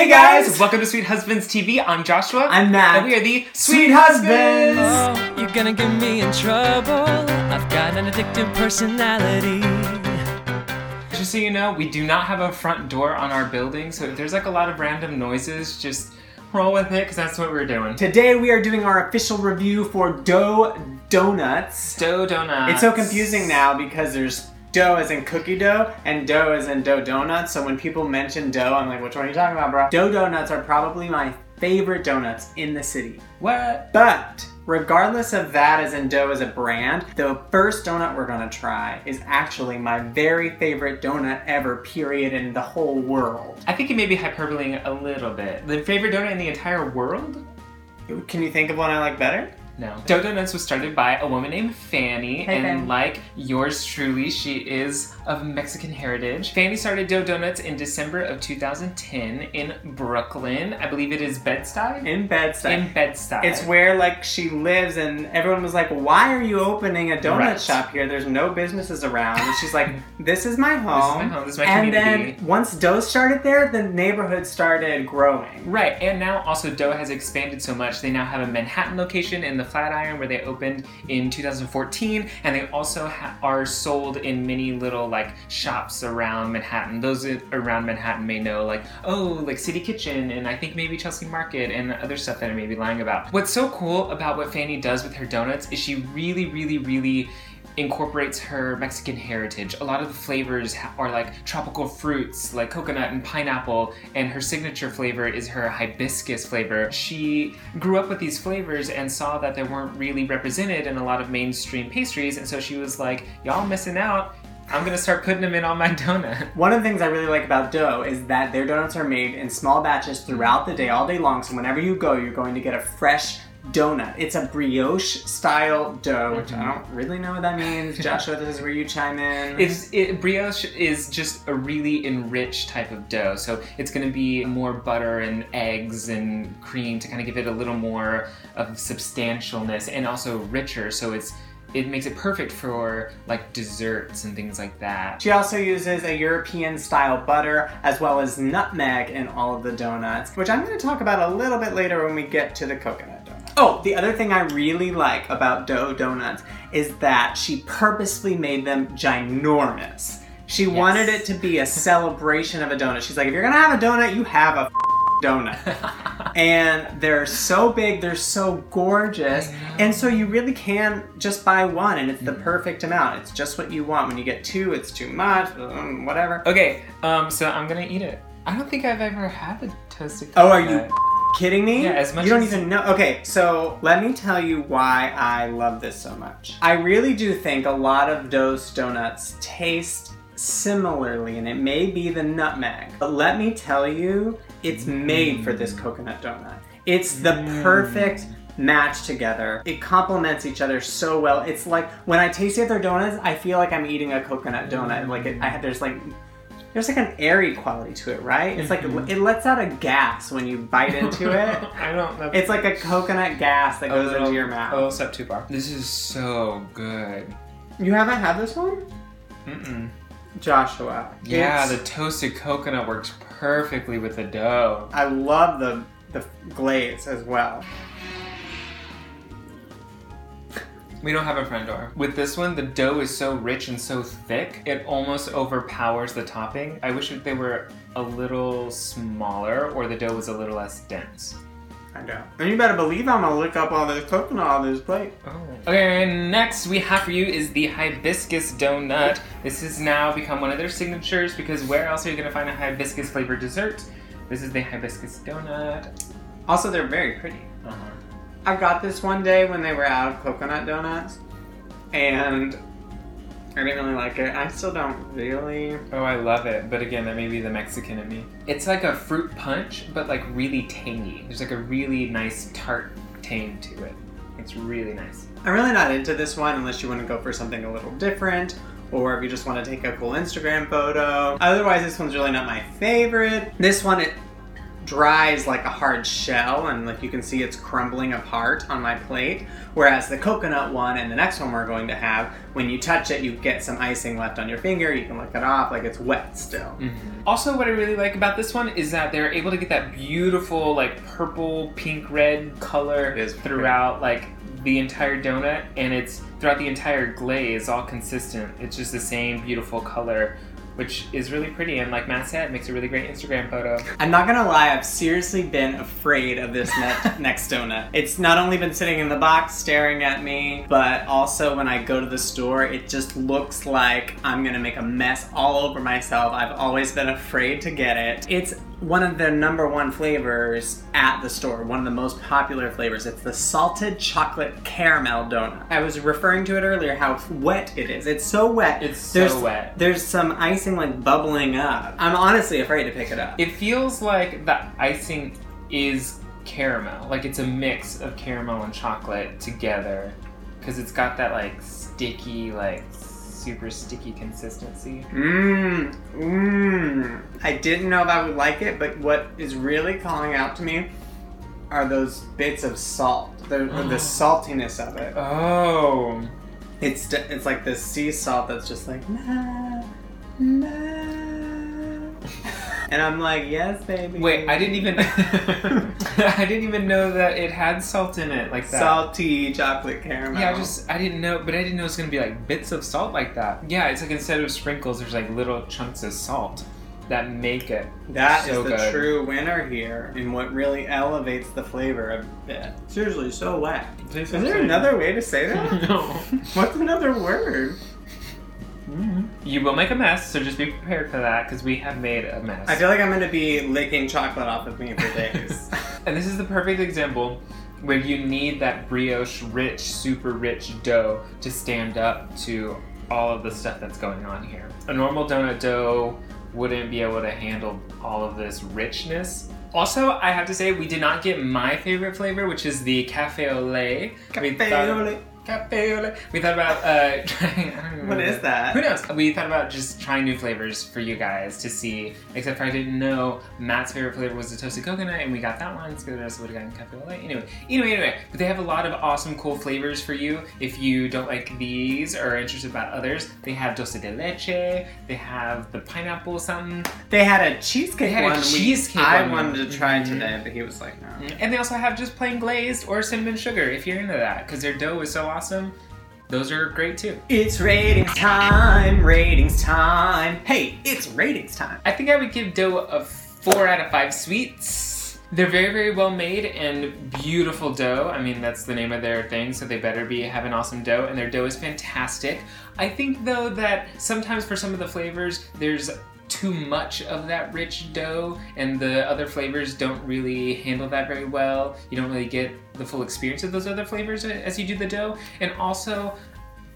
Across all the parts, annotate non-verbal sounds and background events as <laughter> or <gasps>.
Hey guys! Welcome to Sweet Husbands TV. I'm Joshua. I'm Matt. And we are the Sweet Husbands! Oh, you're gonna get me in trouble. I've got an addictive personality. Just so you know, we do not have a front door on our building, so if there's like a lot of random noises, just roll with it because that's what we're doing. Today we are doing our official review for Dough Donuts. Dough donuts. It's so confusing now because there's dough as in cookie dough and dough as in dough donuts. So when people mention dough, I'm like, which one are you talking about, bro? Dough donuts are probably my favorite donuts in the city. What? But regardless of that as in dough as a brand, the first donut we're gonna try is actually my very favorite donut ever, period, in the whole world. I think you may be hyperboling a little bit. The favorite donut in the entire world? Can you think of one I like better? No. Dough Donuts was started by a woman named Fany, Hey, and Fany. like yours truly, she is of Mexican heritage. Fany started Dough Donuts in December of 2010 in Brooklyn. I believe it is Bed-Stuy? In Bed-Stuy. In Bed-Stuy. It's where like she lives, and everyone was like, "Why are you opening a donut Right. shop here? There's no businesses around." And she's like, <laughs> "This is my home. This is my home, this is my and community." then once Dough started there, the neighborhood started growing. Right, and now also Dough has expanded so much. They now have a Manhattan location in the Flatiron where they opened in 2014, and they also ha- are sold in many little like shops around Manhattan. Those around Manhattan may know like oh like City Kitchen and I think maybe Chelsea Market and other stuff that I may be lying about. What's so cool about what Fany does with her donuts is she really, really, really incorporates her Mexican heritage. A lot of the flavors are like tropical fruits, like coconut and pineapple, and her signature flavor is her hibiscus flavor. She grew up with these flavors and saw that they weren't really represented in a lot of mainstream pastries, and so she was like, Y'all missing out. I'm gonna start putting them in on my donut. <laughs> One of the things I really like about Dough is that their donuts are made in small batches throughout the day, all day long. So whenever you go, you're going to get a fresh donut. It's a brioche style dough, which I mm-hmm. don't really know what that means. <laughs> Joshua, this is where you chime in. It's, it, brioche is just a really enriched type of dough, so it's going to be more butter and eggs and cream to kind of give it a little more of substantialness and also richer. So it's it makes it perfect for like desserts and things like that. She also uses a European style butter as well as nutmeg in all of the donuts, which I'm going to talk about a little bit later when we get to the coconut. Oh, the other thing I really like about Dough Donuts is that she purposely made them ginormous. She wanted it to be a <laughs> celebration of a donut. She's like, if you're to have a donut, you have a donut. <laughs> and they're so big, they're so gorgeous, and so you really can just buy one, and it's the perfect amount. It's just what you want. When you get two, it's too much, um, whatever. Okay, um, so I'm gonna eat it. I don't think I've ever had the toasted. Oh, are you. Kidding me? Yeah, as much You don't as- even know. Okay, so let me tell you why I love this so much. I really do think a lot of those donuts taste similarly, and it may be the nutmeg. But let me tell you, it's made for this coconut donut. It's the Mm. perfect match together. It complements each other so well. It's like when I taste the other donuts, I feel like I'm eating a coconut donut. Like it, I, there's like there's like an airy quality to it, right? It's like Mhm. it lets out a gas when you bite into <laughs> it. I don't know. It's like a coconut gas that goes little- into your A mouth. little step too far. This is so good. You haven't had this one? Mm-mm. Joshua. Yeah, the toasted coconut works perfectly with the dough. I love the the glaze as well. We don't have a friend door. With this one, the dough is so rich and so thick, it almost overpowers the topping. I wish they were a little smaller or the dough was a little less dense. I know. And you better believe I'm gonna lick up all this coconut on this plate. Oh. Okay, next we have for you is the hibiscus donut. This has now become one of their signatures because where else are you gonna find a hibiscus flavored dessert? This is the hibiscus donut. Also, they're very pretty. I got this one day when they were out of coconut donuts, and I didn't really like it. I still don't really. Oh, I love it. But again, that may be the Mexican in me. It's like a fruit punch, but like really tangy. There's like a really nice tart tang to it. It's really nice. I'm really not into this one unless you want to go for something a little different, or if you just want to take a cool Instagram photo. Otherwise, this one's really not my favorite. This one, it dries like a hard shell and like you can see it's crumbling apart on my plate. Whereas the coconut one and the next one we're going to have, when you touch it, you get some icing left on your finger. You can lick it off like it's wet still. Mm-hmm. Also, what I really like about this one is that they're able to get that beautiful, like purple, pink, red color It is pretty. throughout, like the entire donut, and it's throughout the entire glaze, all consistent. It's just the same beautiful color, which is really pretty. And like Matt said, makes a really great Instagram photo. I'm not gonna lie, I've seriously been afraid of this ne- <laughs> next donut. It's not only been sitting in the box staring at me, but also when I go to the store, it just looks like I'm gonna make a mess all over myself. I've always been afraid to get it. It's one of the number one flavors at the store, one of the most popular flavors. It's the salted chocolate caramel donut. I was referring to it earlier how wet it is. It's so wet. It's so There's- wet. There's some icing like bubbling up. I'm honestly afraid to pick it up. It feels like the icing is caramel, like it's a mix of caramel and chocolate together, because it's got that like sticky, like super sticky consistency. Mmm, mmm. I didn't know if I would like it, but what is really calling out to me are those bits of salt. The, the <gasps> saltiness of it. Oh. It's it's like this sea salt that's just like na na. And I'm like, yes, baby. Wait, I didn't even <laughs> I didn't even know that it had salt in it like that. salty chocolate caramel. Yeah, I just I didn't know, but I didn't know it was gonna be like bits of salt like that. Yeah, it's like instead of sprinkles, there's like little chunks of salt that make it. That is so the good. true winner here, and what really elevates the flavor a bit. Seriously, so wet. Is there another way to say that? <laughs> no. What's another word? Mm-hmm. You will make a mess, so just be prepared for that because we have made a mess. I feel like I'm gonna be licking chocolate off of me for days. <laughs> and this is the perfect example where you need that brioche, rich, super rich dough to stand up to all of the stuff that's going on here. A normal donut dough wouldn't be able to handle all of this richness. Also, I have to say, we did not get my favorite flavor, which is the cafe au lait. Cafe au lait. We thought about uh, trying. I don't remember What is that? Who knows? We thought about just trying new flavors for you guys to see. Except for I didn't know Matt's favorite flavor was the toasted coconut, and we got that one. So the rest would have gotten lait. Anyway, anyway, anyway. But they have a lot of awesome, cool flavors for you. If you don't like these or are interested about others, they have dulce de leche. They have the pineapple something, they had a cheesecake They had a one. we- cheesecake I one. wanted to try Mhm. today, but he was like, no. and they also have just plain glazed or cinnamon sugar if you're into that, because their dough is so awesome. Those are great too. It's ratings time, ratings time. Hey, it's ratings time. I think I would give dough a four out of five sweets. They're very, very well made and beautiful dough. I mean, that's the name of their thing, so they better be have an awesome dough, and their dough is fantastic. I think though that sometimes for some of the flavors, there's too much of that rich dough, and the other flavors don't really handle that very well. You don't really get the full experience of those other flavors as you do the dough, and also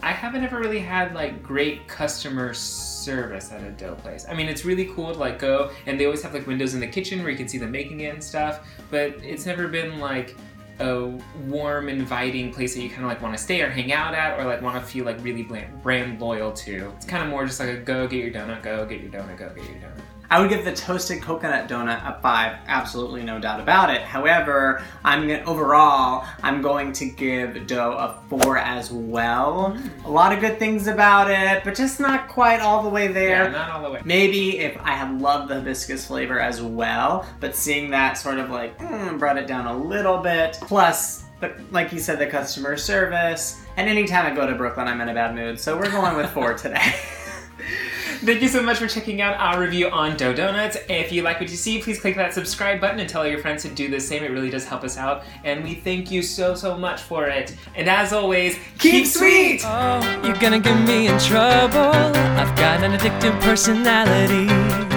I haven't ever really had like great customer service at a dough place. I mean, it's really cool to like go and they always have like windows in the kitchen where you can see them making it and stuff, but it's never been like a warm, inviting place that you kind of like want to stay or hang out at or like want to feel like really brand, loyal to. It's kind of more just like a go get your donut, go get your donut, go get your donut. I would give the toasted coconut donut a five, absolutely no doubt about it. However, I'm gonna overall, I'm going to give dough a four as well. A lot of good things about it, but just not quite all the way there. Yeah, not all the way. Maybe if I had loved the hibiscus flavor as well, but seeing that sort of like mm, brought it down a little bit. Plus, the, like you said, the customer service. And anytime I go to Brooklyn, I'm in a bad mood. So we're going with four <laughs> today. Thank you so much for checking out our review on Dough Donuts. If you like what you see, please click that subscribe button and tell all your friends to do the same. It really does help us out. And we thank you so, so much for it. And as always, keep sweet! Oh, you're gonna get me in trouble. I've got an addictive personality.